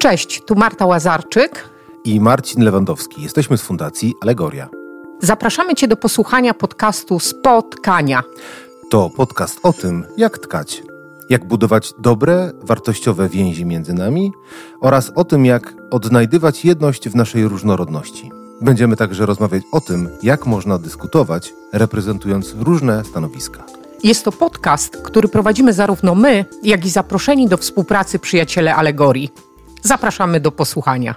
Cześć, tu Marta Łazarczyk i Marcin Lewandowski. Jesteśmy z Fundacji Alegoria. Zapraszamy Cię do posłuchania podcastu Spotkania. To podcast o tym, jak tkać, jak budować dobre, wartościowe więzi między nami oraz o tym, jak odnajdywać jedność w naszej różnorodności. Będziemy także rozmawiać o tym, jak można dyskutować, reprezentując różne stanowiska. Jest to podcast, który prowadzimy zarówno my, jak i zaproszeni do współpracy przyjaciele Alegorii. Zapraszamy do posłuchania.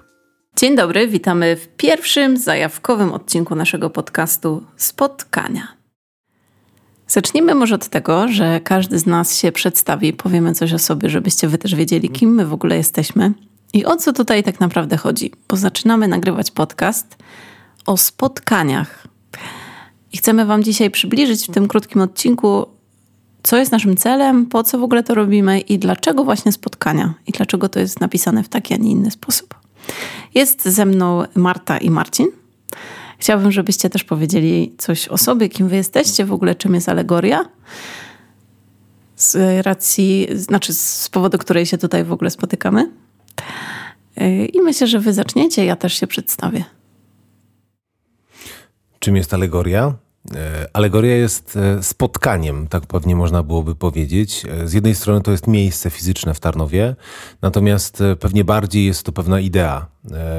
Dzień dobry, witamy w pierwszym zajawkowym odcinku naszego podcastu Spotkania. Zacznijmy może od tego, że każdy z nas się przedstawi, powiemy coś o sobie, żebyście wy też wiedzieli, kim my w ogóle jesteśmy i o co tutaj tak naprawdę chodzi. Bo zaczynamy nagrywać podcast o spotkaniach. I chcemy Wam dzisiaj przybliżyć w tym krótkim odcinku, co jest naszym celem, po co w ogóle to robimy i dlaczego właśnie spotkania i dlaczego to jest napisane w taki, a nie inny sposób. Jest ze mną Marta i Marcin. Chciałabym, żebyście też powiedzieli coś o sobie, kim wy jesteście, w ogóle czym jest alegoria. Z racji, znaczy z powodu której się tutaj w ogóle spotykamy. I myślę, że wy zaczniecie, ja też się przedstawię. Czym jest alegoria? E, alegoria jest e, spotkaniem, tak pewnie można byłoby powiedzieć. E, z jednej strony to jest miejsce fizyczne w Tarnowie, natomiast pewnie bardziej jest to pewna idea,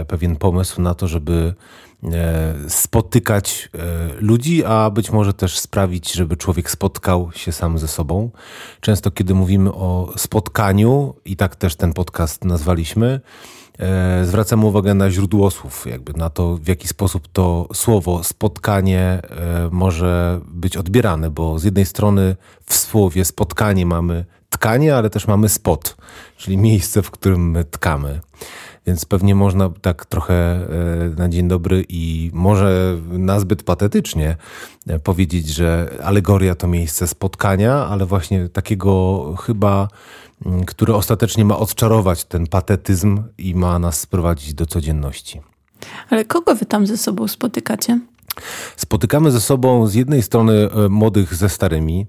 pewien pomysł na to, żeby spotykać ludzi, a być może też sprawić, żeby człowiek spotkał się sam ze sobą. Często, kiedy mówimy o spotkaniu, i tak też ten podcast nazwaliśmy, E, zwracam uwagę na źródło słów, jakby na to, w jaki sposób to słowo spotkanie e, może być odbierane, bo z jednej strony w słowie spotkanie mamy tkanie, ale też mamy spot, czyli miejsce, w którym my tkamy. Więc pewnie można tak trochę e, na dzień dobry i może nazbyt patetycznie powiedzieć, że alegoria to miejsce spotkania, ale właśnie takiego chyba Mm, który ostatecznie ma odczarować ten patetyzm i ma nas sprowadzić do codzienności. Ale kogo wy tam ze sobą spotykacie? Spotykamy ze sobą z jednej strony e, młodych ze starymi,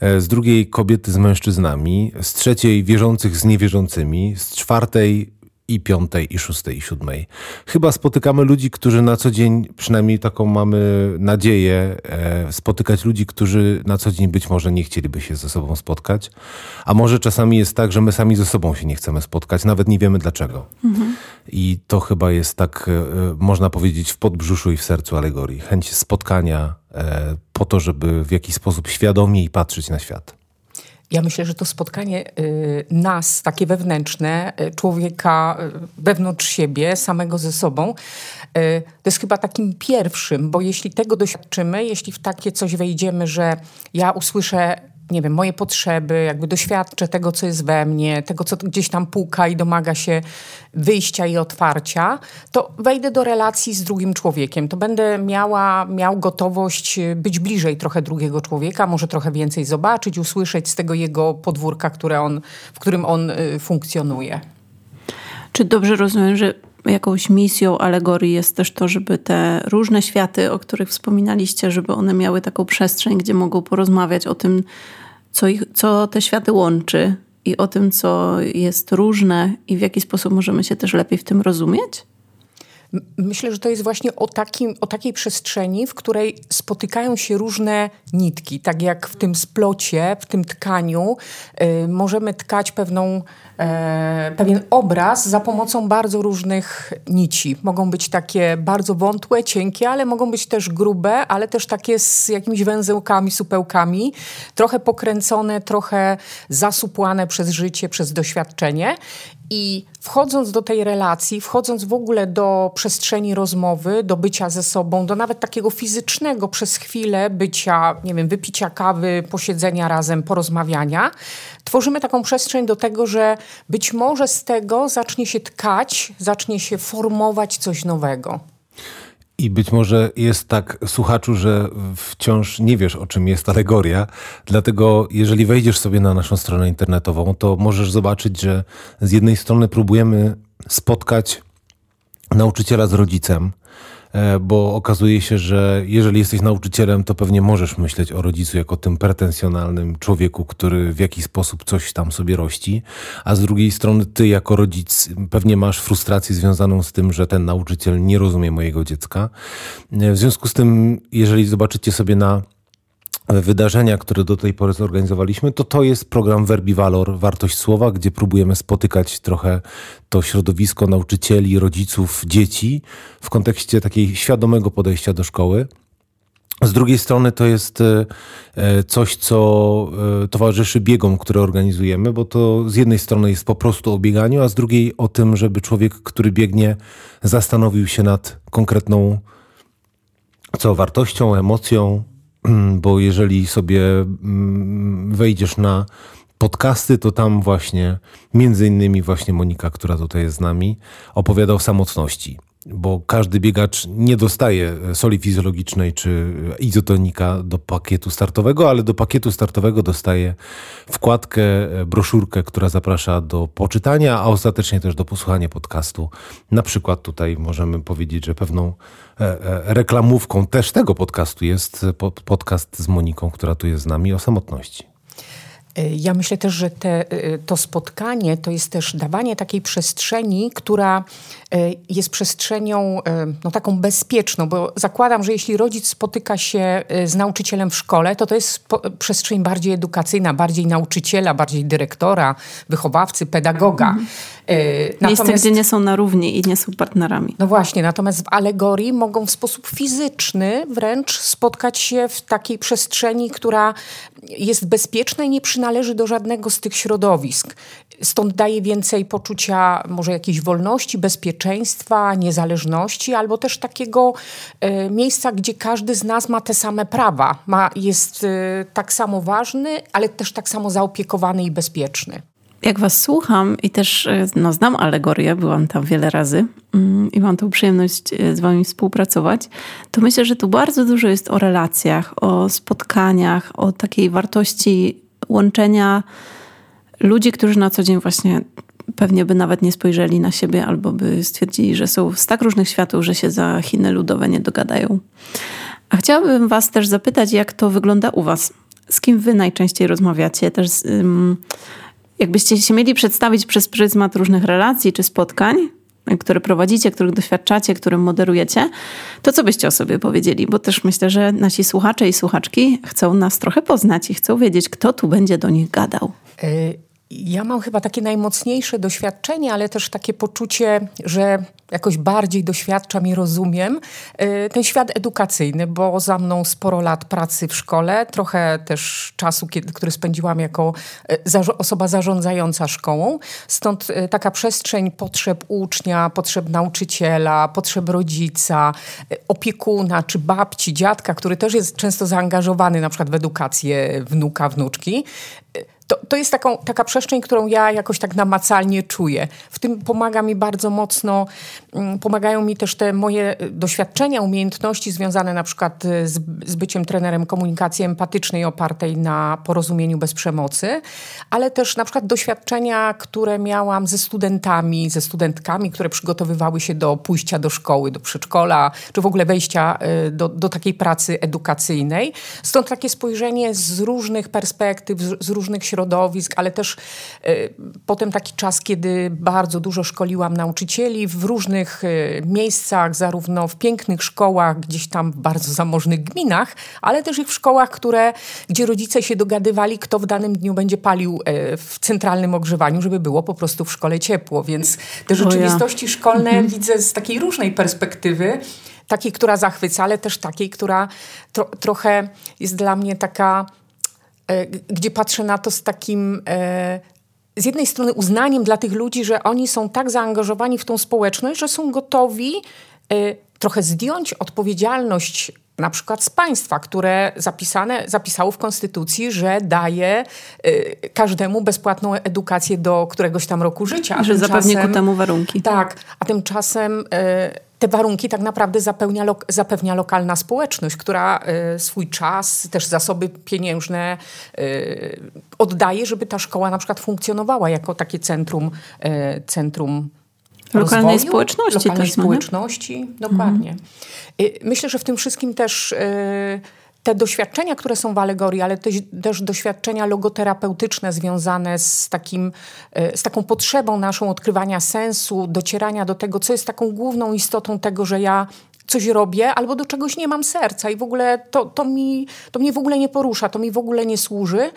e, z drugiej kobiety z mężczyznami, z trzeciej wierzących z niewierzącymi, z czwartej i piątej, i szóstej, i siódmej. Chyba spotykamy ludzi, którzy na co dzień, przynajmniej taką mamy nadzieję, e, spotykać ludzi, którzy na co dzień być może nie chcieliby się ze sobą spotkać. A może czasami jest tak, że my sami ze sobą się nie chcemy spotkać, nawet nie wiemy dlaczego. Mhm. I to chyba jest tak, e, można powiedzieć, w podbrzuszu i w sercu alegorii. Chęć spotkania e, po to, żeby w jakiś sposób świadomiej patrzeć na świat. Ja myślę, że to spotkanie y, nas, takie wewnętrzne, y, człowieka y, wewnątrz siebie, samego ze sobą, to jest chyba takim pierwszym, bo jeśli tego doświadczymy, jeśli w takie coś wejdziemy, że ja usłyszę nie wiem, moje potrzeby, jakby doświadczę tego, co jest we mnie, tego, co gdzieś tam puka i domaga się wyjścia i otwarcia, to wejdę do relacji z drugim człowiekiem. To będę miała, miał gotowość być bliżej trochę drugiego człowieka, może trochę więcej zobaczyć, usłyszeć z tego jego podwórka, które on, w którym on y, funkcjonuje. Czy dobrze rozumiem, że jakąś misją alegorii jest też to, żeby te różne światy, o których wspominaliście, żeby one miały taką przestrzeń, gdzie mogą porozmawiać o tym, co, ich, co te światy łączy i o tym, co jest różne i w jaki sposób możemy się też lepiej w tym rozumieć? Myślę, że to jest właśnie o, takim, o takiej przestrzeni, w której spotykają się różne nitki. Tak jak w tym splocie, w tym tkaniu, y, możemy tkać pewną, pewien obraz za pomocą bardzo różnych nici. Mogą być takie bardzo wątłe, cienkie, ale mogą być też grube, ale też takie z jakimiś węzełkami, supełkami, trochę pokręcone, trochę zasupłane przez życie, przez doświadczenie. I wchodząc do tej relacji, wchodząc w ogóle do przestrzeni rozmowy, do bycia ze sobą, do nawet takiego fizycznego przez chwilę bycia, nie wiem, wypicia kawy, posiedzenia razem, porozmawiania, tworzymy taką przestrzeń do tego, że być może z tego zacznie się tkać, zacznie się formować coś nowego. I być może jest tak, słuchaczu, że wciąż nie wiesz, o czym jest alegoria. Dlatego, jeżeli wejdziesz sobie na naszą stronę internetową, to możesz zobaczyć, że z jednej strony próbujemy spotkać nauczyciela z rodzicem, bo okazuje się, że jeżeli jesteś nauczycielem, to pewnie możesz myśleć o rodzicu jako tym pretensjonalnym człowieku, który w jakiś sposób coś tam sobie rości, a z drugiej strony ty jako rodzic pewnie masz frustrację związaną z tym, że ten nauczyciel nie rozumie mojego dziecka. E, w związku z tym, jeżeli zobaczycie sobie na wydarzenia, które do tej pory zorganizowaliśmy, to to jest program Verbi Valor, Wartość Słowa, gdzie próbujemy spotykać trochę to środowisko nauczycieli, rodziców, dzieci w kontekście takiej świadomego podejścia do szkoły. Z drugiej strony to jest e, e, coś, co e, towarzyszy biegom, które organizujemy, bo to z jednej strony jest po prostu o bieganiu, a z drugiej o tym, żeby człowiek, który biegnie, zastanowił się nad konkretną co wartością, emocją, bo jeżeli sobie mm, wejdziesz na podcasty, to tam właśnie, między innymi właśnie Monika, która tutaj jest z nami, opowiada o samotności bo każdy biegacz nie dostaje soli fizjologicznej czy izotonika do pakietu startowego, ale do pakietu startowego dostaje wkładkę, broszurkę, która zaprasza do poczytania, a ostatecznie też do posłuchania podcastu. Na przykład tutaj możemy powiedzieć, że pewną e, e, reklamówką też tego podcastu jest podcast z Moniką, która tu jest z nami o samotności. Ja myślę też, że te, y, to spotkanie to jest też dawanie takiej przestrzeni, która y, jest przestrzenią y, no, taką bezpieczną, bo zakładam, że jeśli rodzic spotyka się z nauczycielem w szkole, to to jest przestrzeń bardziej edukacyjna, bardziej nauczyciela, bardziej dyrektora, wychowawcy, pedagoga. Mhm. Miejsce, gdzie nie są na równi i nie są partnerami. No właśnie, natomiast w alegorii mogą w sposób fizyczny wręcz spotkać się w takiej przestrzeni, która jest bezpieczna i nie przynależy do żadnego z tych środowisk. Stąd daje więcej poczucia może jakiejś wolności, bezpieczeństwa, niezależności, albo też takiego e, miejsca, gdzie każdy z nas ma te same prawa. Ma, jest e, tak samo ważny, ale też tak samo zaopiekowany i bezpieczny jak was słucham i też e, no, znam alegorię, byłam tam wiele razy mm, i mam tą przyjemność e, z wami współpracować, to myślę, że tu bardzo dużo jest o relacjach, o spotkaniach, o takiej wartości łączenia ludzi, którzy na co dzień właśnie pewnie by nawet nie spojrzeli na siebie albo by stwierdzili, że są z tak różnych światów, że się za Chiny ludowe nie dogadają. A chciałabym was też zapytać, jak to wygląda u was? Z kim wy najczęściej rozmawiacie? Też um, jakbyście się mieli przedstawić przez pryzmat różnych relacji czy spotkań, które prowadzicie, których doświadczacie, którym moderujecie, to co byście o sobie powiedzieli? Bo też myślę, że nasi słuchacze i słuchaczki chcą nas trochę poznać i chcą wiedzieć, kto tu będzie do nich gadał. Y, ja mam chyba takie najmocniejsze doświadczenie, ale też takie poczucie, że jakoś bardziej doświadczam i rozumiem y, ten świat edukacyjny, bo za mną sporo lat pracy w szkole, trochę też czasu, który spędziłam jako y, osoba zarządzająca szkołą. Stąd y, taka przestrzeń potrzeb ucznia, potrzeb nauczyciela, potrzeb rodzica, opiekuna czy babci, dziadka, który też jest często zaangażowany na przykład w edukację wnuka, wnuczki to, to jest taką, taka przestrzeń, którą ja jakoś tak namacalnie czuję. W tym pomaga mi bardzo mocno, mm, pomagają mi też te moje doświadczenia, umiejętności związane na przykład z, z byciem trenerem komunikacji empatycznej opartej na porozumieniu bez przemocy, ale też na przykład doświadczenia, które miałam ze studentami, ze studentkami, które przygotowywały się do pójścia do szkoły, do przedszkola, czy w ogóle wejścia y, do, do takiej pracy edukacyjnej. Stąd takie spojrzenie z różnych perspektyw, z różnych środowisk, środowisk, ale też y, potem taki czas, kiedy bardzo dużo szkoliłam nauczycieli w różnych y, miejscach, zarówno w pięknych szkołach, gdzieś tam w bardzo zamożnych gminach, ale też i w szkołach, które, gdzie rodzice się dogadywali, kto w danym dniu będzie palił y, w centralnym ogrzewaniu, żeby było po prostu w szkole ciepło. Więc te rzeczywistości szkolne mhm. widzę z takiej różnej perspektywy takiej, która zachwyca, ale też takiej, która tro, trochę jest dla mnie taka E, gdzie patrzę na to z takim e, z jednej strony uznaniem dla tych ludzi, że oni są tak zaangażowani w tą społeczność, że są gotowi e, trochę zdjąć odpowiedzialność na przykład z państwa, które zapisane, zapisało w Konstytucji, że daje y, każdemu bezpłatną edukację do któregoś tam roku życia. że zapewnia ku temu warunki. Tak, a tymczasem y, te warunki tak naprawdę zapewnia, lo, zapewnia lokalna społeczność, która y, swój czas, też zasoby pieniężne y, oddaje, żeby ta szkoła na przykład funkcjonowała jako takie centrum, y, centrum lokalnej rozwoju, społeczności. Lokalnej no społeczności, dokładnie. Mhm. Myślę, że w tym wszystkim też te doświadczenia, które są w alegorii, ale też, też, doświadczenia logoterapeutyczne związane z, takim, z taką potrzebą naszą odkrywania sensu, docierania do tego, co jest taką główną istotą tego, że ja coś robię albo do czegoś nie mam serca i w ogóle to, to, mi, to mnie w ogóle nie porusza, to mi w ogóle nie służy.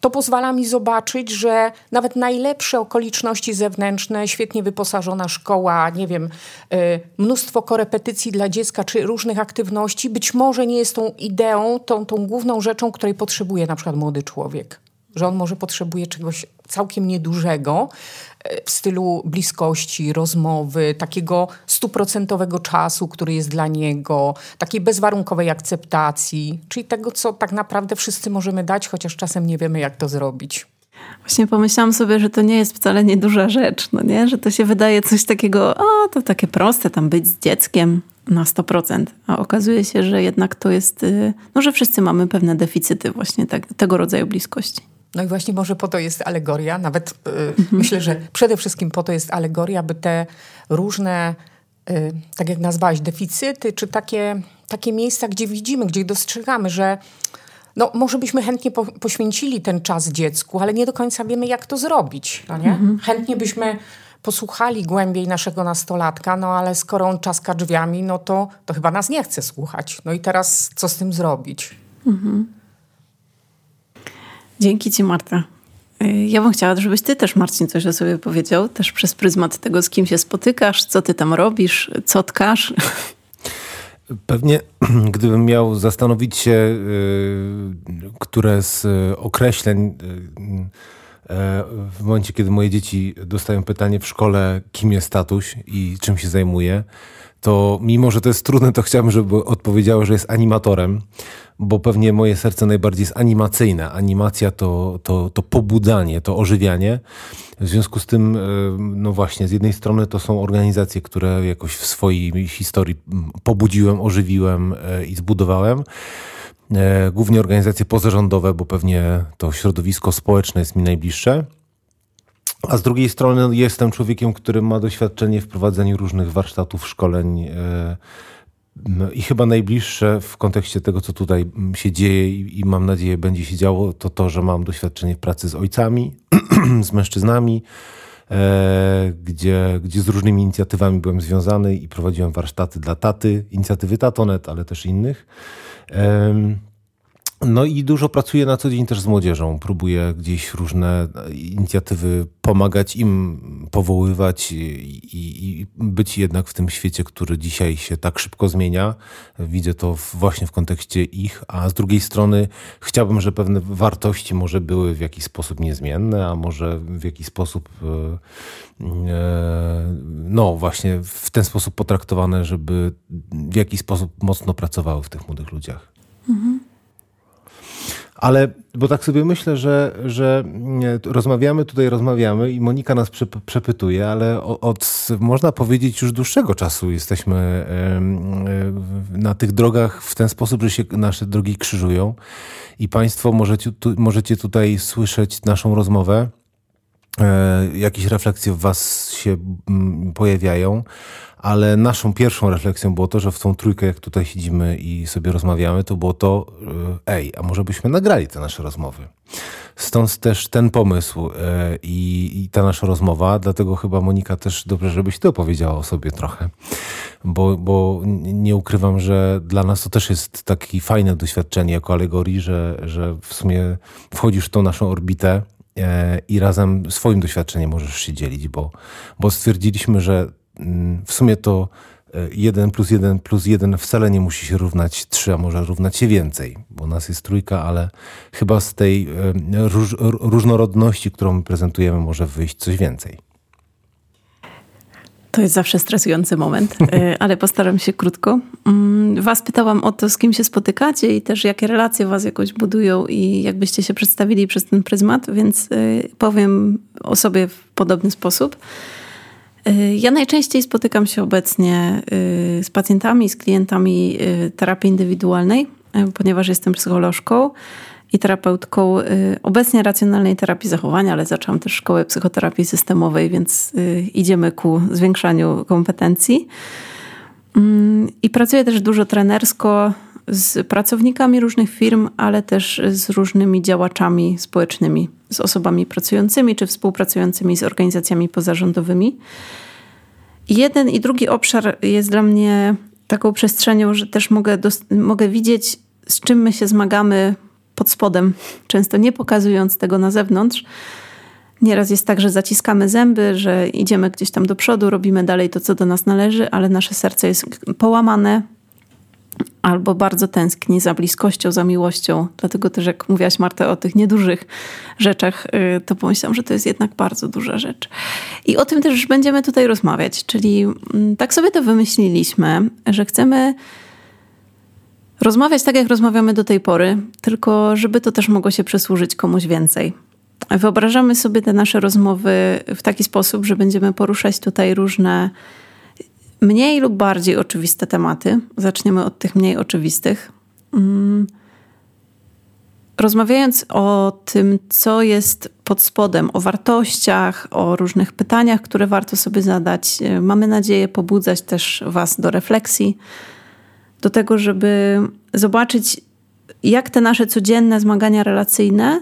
To pozwala mi zobaczyć, że nawet najlepsze okoliczności zewnętrzne, świetnie wyposażona szkoła, nie wiem, mnóstwo korepetycji dla dziecka czy różnych aktywności, być może nie jest tą ideą, tą, tą główną rzeczą, której potrzebuje na przykład młody człowiek że on może potrzebuje czegoś całkiem niedużego e, w stylu bliskości, rozmowy, takiego stuprocentowego czasu, który jest dla niego, takiej bezwarunkowej akceptacji, czyli tego, co tak naprawdę wszyscy możemy dać, chociaż czasem nie wiemy, jak to zrobić. Właśnie pomyślałam sobie, że to nie jest wcale nieduża rzecz, no nie? że to się wydaje coś takiego, o to takie proste, tam być z dzieckiem na 100%, a okazuje się, że jednak to jest, y, no że wszyscy mamy pewne deficyty właśnie tak, tego rodzaju bliskości. No i właśnie może po to jest alegoria, nawet y, mhm. myślę, że przede wszystkim po to jest alegoria, by te różne, y, tak jak nazwałaś, deficyty, czy takie, takie miejsca, gdzie widzimy, gdzie dostrzegamy, że no, może byśmy chętnie po, poświęcili ten czas dziecku, ale nie do końca wiemy, jak to zrobić. No nie? Mhm. Chętnie byśmy posłuchali głębiej naszego nastolatka, no ale skoro on czaska drzwiami, no to, to chyba nas nie chce słuchać. No i teraz co z tym zrobić? Mhm. Dzięki Ci, Marta. Y, ja bym chciała, żebyś Ty też, Marcin, coś o sobie powiedział, też przez pryzmat tego, z kim się spotykasz, co Ty tam robisz, co tkasz. Pewnie, gdybym miał zastanowić się, y, które z określeń y, w momencie, kiedy moje dzieci dostają pytanie w szkole, kim jest tatuś i czym się zajmuje, to mimo, że to jest trudne, to chciałbym, żeby odpowiedziało, że jest animatorem, bo pewnie moje serce najbardziej jest animacyjne. Animacja to, to, to pobudzanie, to ożywianie. W związku z tym, e, no właśnie, z jednej strony to są organizacje, które jakoś w swojej historii pobudziłem, ożywiłem e, i zbudowałem. E, głównie organizacje pozarządowe, bo pewnie to środowisko społeczne jest mi najbliższe. A z drugiej strony jestem człowiekiem, który ma doświadczenie w prowadzeniu różnych warsztatów, szkoleń e, i chyba najbliższe w kontekście tego, co tutaj się dzieje i mam nadzieję będzie się działo, to to, że mam doświadczenie w pracy z ojcami, z mężczyznami, e, gdzie, gdzie z różnymi inicjatywami byłem związany i prowadziłem warsztaty dla taty, inicjatywy Tatonet, ale też innych. No i dużo pracuję na co dzień też z młodzieżą. Próbuję gdzieś różne inicjatywy pomagać im, powoływać i, i, i, być jednak w tym świecie, który dzisiaj się tak szybko zmienia. Widzę to właśnie w kontekście ich, a z drugiej strony chciałbym, żeby pewne wartości może były w jakiś sposób niezmienne, a może w jakiś sposób e, e, no właśnie w ten sposób potraktowane, żeby w jakiś sposób mocno pracowały w tych młodych ludziach. Mhm. Ale, bo tak sobie myślę, że, że rozmawiamy tutaj, rozmawiamy i Monika nas przepytuje, ale od, można powiedzieć, już dłuższego czasu jesteśmy na tych drogach w ten sposób, że się nasze drogi krzyżują i Państwo możecie, możecie tutaj słyszeć naszą rozmowę. E, jakieś refleksje w Was się pojawiają, ale naszą pierwszą refleksją było to, że w tą trójkę, jak tutaj siedzimy i sobie rozmawiamy, to było to, e, ej, a może byśmy nagrali te nasze rozmowy. Stąd też ten pomysł e, i, i, ta nasza rozmowa, dlatego chyba Monika też dobrze, żebyś ty opowiedziała o sobie trochę, bo, bo nie ukrywam, że dla nas to też jest takie fajne doświadczenie jako alegorii, że, że w sumie wchodzisz w tą naszą orbitę i razem swoim doświadczeniem możesz się dzielić, bo, bo stwierdziliśmy, że Mm, w sumie to 1 e, plus 1 plus 1 wcale nie musi się równać 3, a może równać się więcej, bo nas jest trójka, ale chyba z tej e, róż, różnorodności, którą prezentujemy, może wyjść coś więcej. To jest zawsze stresujący moment, e, ale postaram się krótko. Mm, was pytałam o to, z kim się spotykacie i też jakie relacje was jakoś budują i jakbyście się przedstawili przez ten pryzmat, więc powiem o sobie w podobny sposób. Y, ja najczęściej spotykam się obecnie z pacjentami, z klientami terapii indywidualnej, ponieważ jestem psycholożką i terapeutką y, obecnie racjonalnej terapii zachowania, ale zaczęłam też szkołę psychoterapii systemowej, więc y, idziemy ku zwiększaniu kompetencji. Mm, I pracuję też dużo trenersko z pracownikami różnych firm, ale też z różnymi działaczami społecznymi, z osobami pracującymi czy współpracującymi z organizacjami pozarządowymi. Jeden i drugi obszar jest dla mnie taką przestrzenią, że też mogę, mogę widzieć, z czym my się zmagamy pod spodem, często nie pokazując tego na zewnątrz. Nieraz jest tak, że zaciskamy zęby, że idziemy gdzieś tam do przodu, robimy dalej to, co do nas należy, ale nasze serce jest połamane, albo bardzo tęskni za bliskością, za miłością. Dlatego też jak mówiłaś Marta o tych niedużych rzeczach, y, to pomyślałam, że to jest jednak bardzo duża rzecz. I o tym też będziemy tutaj rozmawiać, czyli mm, tak sobie to wymyśliliśmy, że chcemy rozmawiać tak, jak rozmawiamy do tej pory, tylko żeby to też mogło się przysłużyć komuś więcej. Wyobrażamy sobie te nasze rozmowy w taki sposób, że będziemy poruszać tutaj różne mniej lub bardziej oczywiste tematy. Zaczniemy od tych mniej oczywistych. Mm. Rozmawiając o tym, co jest pod spodem, o wartościach, o różnych pytaniach, które warto sobie zadać, e, mamy nadzieję pobudzać też Was do refleksji, do tego, żeby zobaczyć, jak te nasze codzienne zmagania relacyjne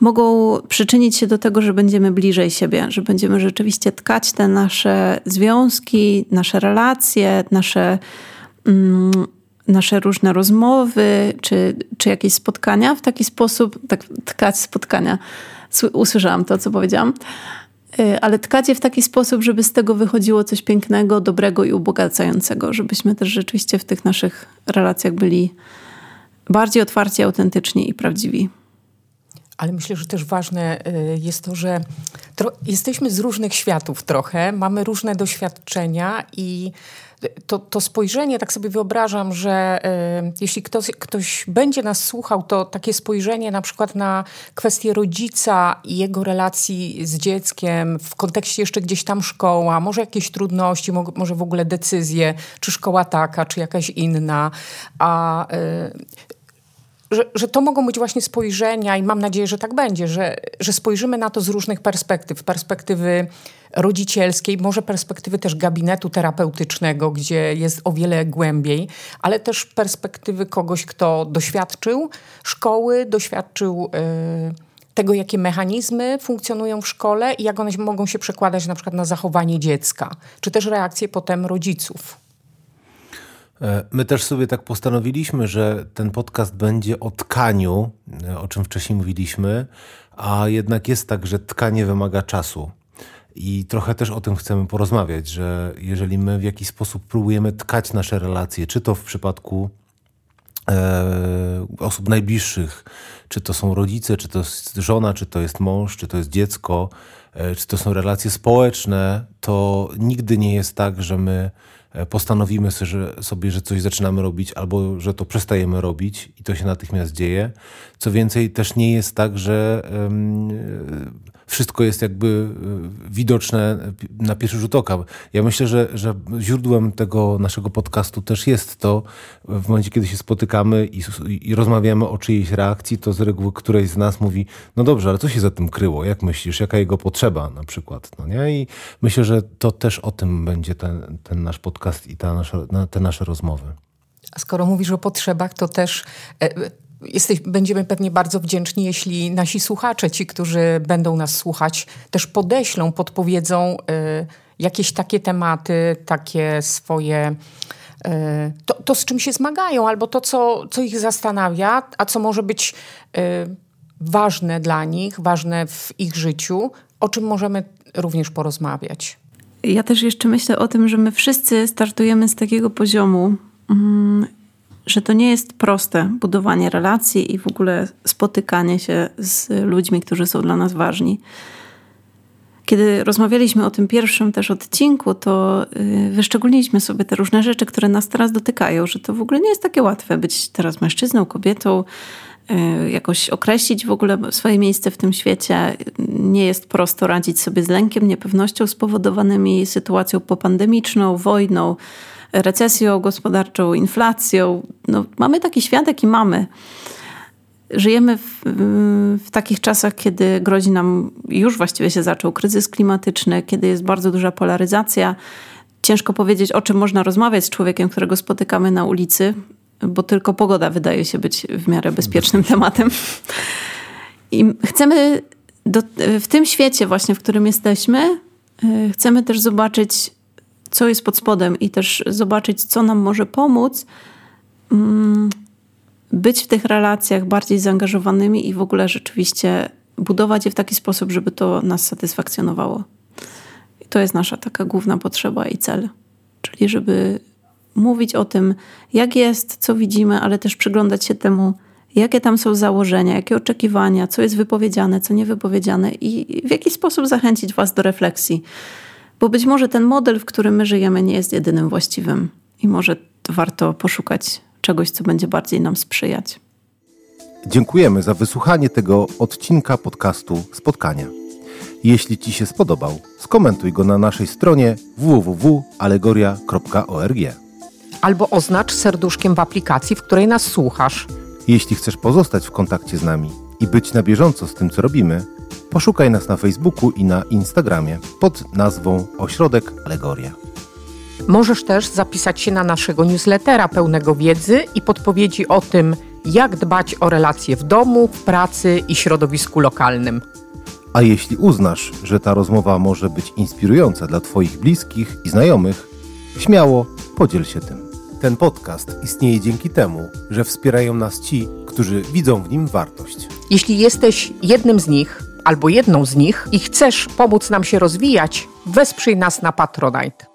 mogą przyczynić się do tego, że będziemy bliżej siebie, że będziemy rzeczywiście tkać te nasze związki, nasze relacje, nasze, mm, nasze różne rozmowy czy, czy jakieś spotkania w taki sposób, tak tkać spotkania. Usłyszałam to, co powiedziałam. Y, ale tkać je w taki sposób, żeby z tego wychodziło coś pięknego, dobrego i ubogacającego, żebyśmy też rzeczywiście w tych naszych relacjach byli bardziej otwarci, autentyczni i prawdziwi. Ale myślę, że też ważne y, jest to, że jesteśmy z różnych światów trochę, mamy różne doświadczenia i to, to spojrzenie, tak sobie wyobrażam, że y, jeśli ktoś, ktoś będzie nas słuchał, to takie spojrzenie na przykład na kwestię rodzica i jego relacji z dzieckiem w kontekście jeszcze gdzieś tam szkoła, może jakieś trudności, mo, może w ogóle decyzje, czy szkoła taka, czy jakaś inna, a y, że, że to mogą być właśnie spojrzenia i mam nadzieję, że tak będzie, że, że spojrzymy na to z różnych perspektyw. Perspektywy rodzicielskiej, może perspektywy też gabinetu terapeutycznego, gdzie jest o wiele głębiej, ale też perspektywy kogoś, kto doświadczył szkoły, doświadczył y, tego, jakie mechanizmy funkcjonują w szkole i jak one mogą się przekładać na przykład na zachowanie dziecka, czy też reakcje potem rodziców. E, my też sobie tak postanowiliśmy, że ten podcast będzie o tkaniu, e, o czym wcześniej mówiliśmy, a jednak jest tak, że tkanie wymaga czasu. I trochę też o tym chcemy porozmawiać, że jeżeli my w jakiś sposób próbujemy tkać nasze relacje, czy to w przypadku e, osób najbliższych, czy to są rodzice, czy to jest żona, czy to jest mąż, czy to jest dziecko, e, czy to są relacje społeczne, to nigdy nie jest tak, że my postanowimy sobie, że coś zaczynamy robić, albo że to przestajemy robić i to się natychmiast dzieje. Co więcej, też nie jest tak, że wszystko jest jakby e, widoczne na pierwszy rzut oka. Ja myślę, że, że źródłem tego naszego podcastu też jest to, w momencie, kiedy się spotykamy i, i rozmawiamy o czyjejś reakcji, to z reguły któreś z nas mówi, no dobrze, ale co się za tym kryło? Jak myślisz? Jaka jego potrzeba na przykład? No nie? I myślę, że to też o tym będzie ten, ten nasz podcast i ta nasza, te nasze rozmowy. A skoro mówisz o potrzebach, to też e, Jesteś, będziemy pewnie bardzo wdzięczni, jeśli nasi słuchacze, ci, którzy będą nas słuchać, też podeślą, podpowiedzą y, jakieś takie tematy, takie swoje. Y, to, to, z czym się zmagają, albo to, co, co ich zastanawia, a co może być y, ważne dla nich, ważne w ich życiu, o czym możemy również porozmawiać. Ja też jeszcze myślę o tym, że my wszyscy startujemy z takiego poziomu. Mm, że to nie jest proste budowanie relacji i w ogóle spotykanie się z ludźmi, którzy są dla nas ważni. Kiedy rozmawialiśmy o tym pierwszym też odcinku, to y, wyszczególniliśmy sobie te różne rzeczy, które nas teraz dotykają, że to w ogóle nie jest takie łatwe być teraz mężczyzną, kobietą, y, jakoś określić w ogóle swoje miejsce w tym świecie. Nie jest prosto radzić sobie z lękiem, niepewnością spowodowanymi sytuacją popandemiczną, wojną, recesją gospodarczą, inflacją. No, mamy taki świat, jaki mamy. żyjemy w, w, takich czasach, kiedy grozi nam, już właściwie się zaczął kryzys klimatyczny, kiedy jest bardzo duża polaryzacja. Ciężko powiedzieć, o czym można rozmawiać z człowiekiem, którego spotykamy na ulicy, bo tylko pogoda wydaje się być w miarę bezpiecznym tematem. I chcemy do, w tym świecie właśnie, w którym jesteśmy, y, chcemy też zobaczyć, co jest pod spodem i też zobaczyć, co nam może pomóc mm, być w tych relacjach bardziej zaangażowanymi i w ogóle rzeczywiście budować je w taki sposób, żeby to nas satysfakcjonowało. I to jest nasza taka główna potrzeba i cel. Czyli żeby mówić o tym, jak jest, co widzimy, ale też przyglądać się temu, jakie tam są założenia, jakie oczekiwania, co jest wypowiedziane, co niewypowiedziane i w jaki sposób zachęcić Was do refleksji. Bo być może ten model, w którym my żyjemy, nie jest jedynym właściwym i może warto poszukać czegoś, co będzie bardziej nam sprzyjać. Dziękujemy za wysłuchanie tego odcinka podcastu Spotkania. Jeśli Ci się spodobał, skomentuj go na naszej stronie www.alegoria.org. Albo oznacz serduszkiem w aplikacji, w której nas słuchasz. Jeśli chcesz pozostać w kontakcie z nami i być na bieżąco z tym, co robimy, poszukaj nas na Facebooku i na Instagramie pod nazwą Ośrodek Alegoria. Możesz też zapisać się na naszego newslettera pełnego wiedzy i podpowiedzi o tym, jak dbać o relacje w domu, w pracy i środowisku lokalnym. A jeśli uznasz, że ta rozmowa może być inspirująca dla Twoich bliskich i znajomych, śmiało podziel się tym. Ten podcast istnieje dzięki temu, że wspierają nas ci, którzy widzą w nim wartość. Jeśli jesteś jednym z nich albo jedną z nich i chcesz pomóc nam się rozwijać, wesprzyj nas na Patronite.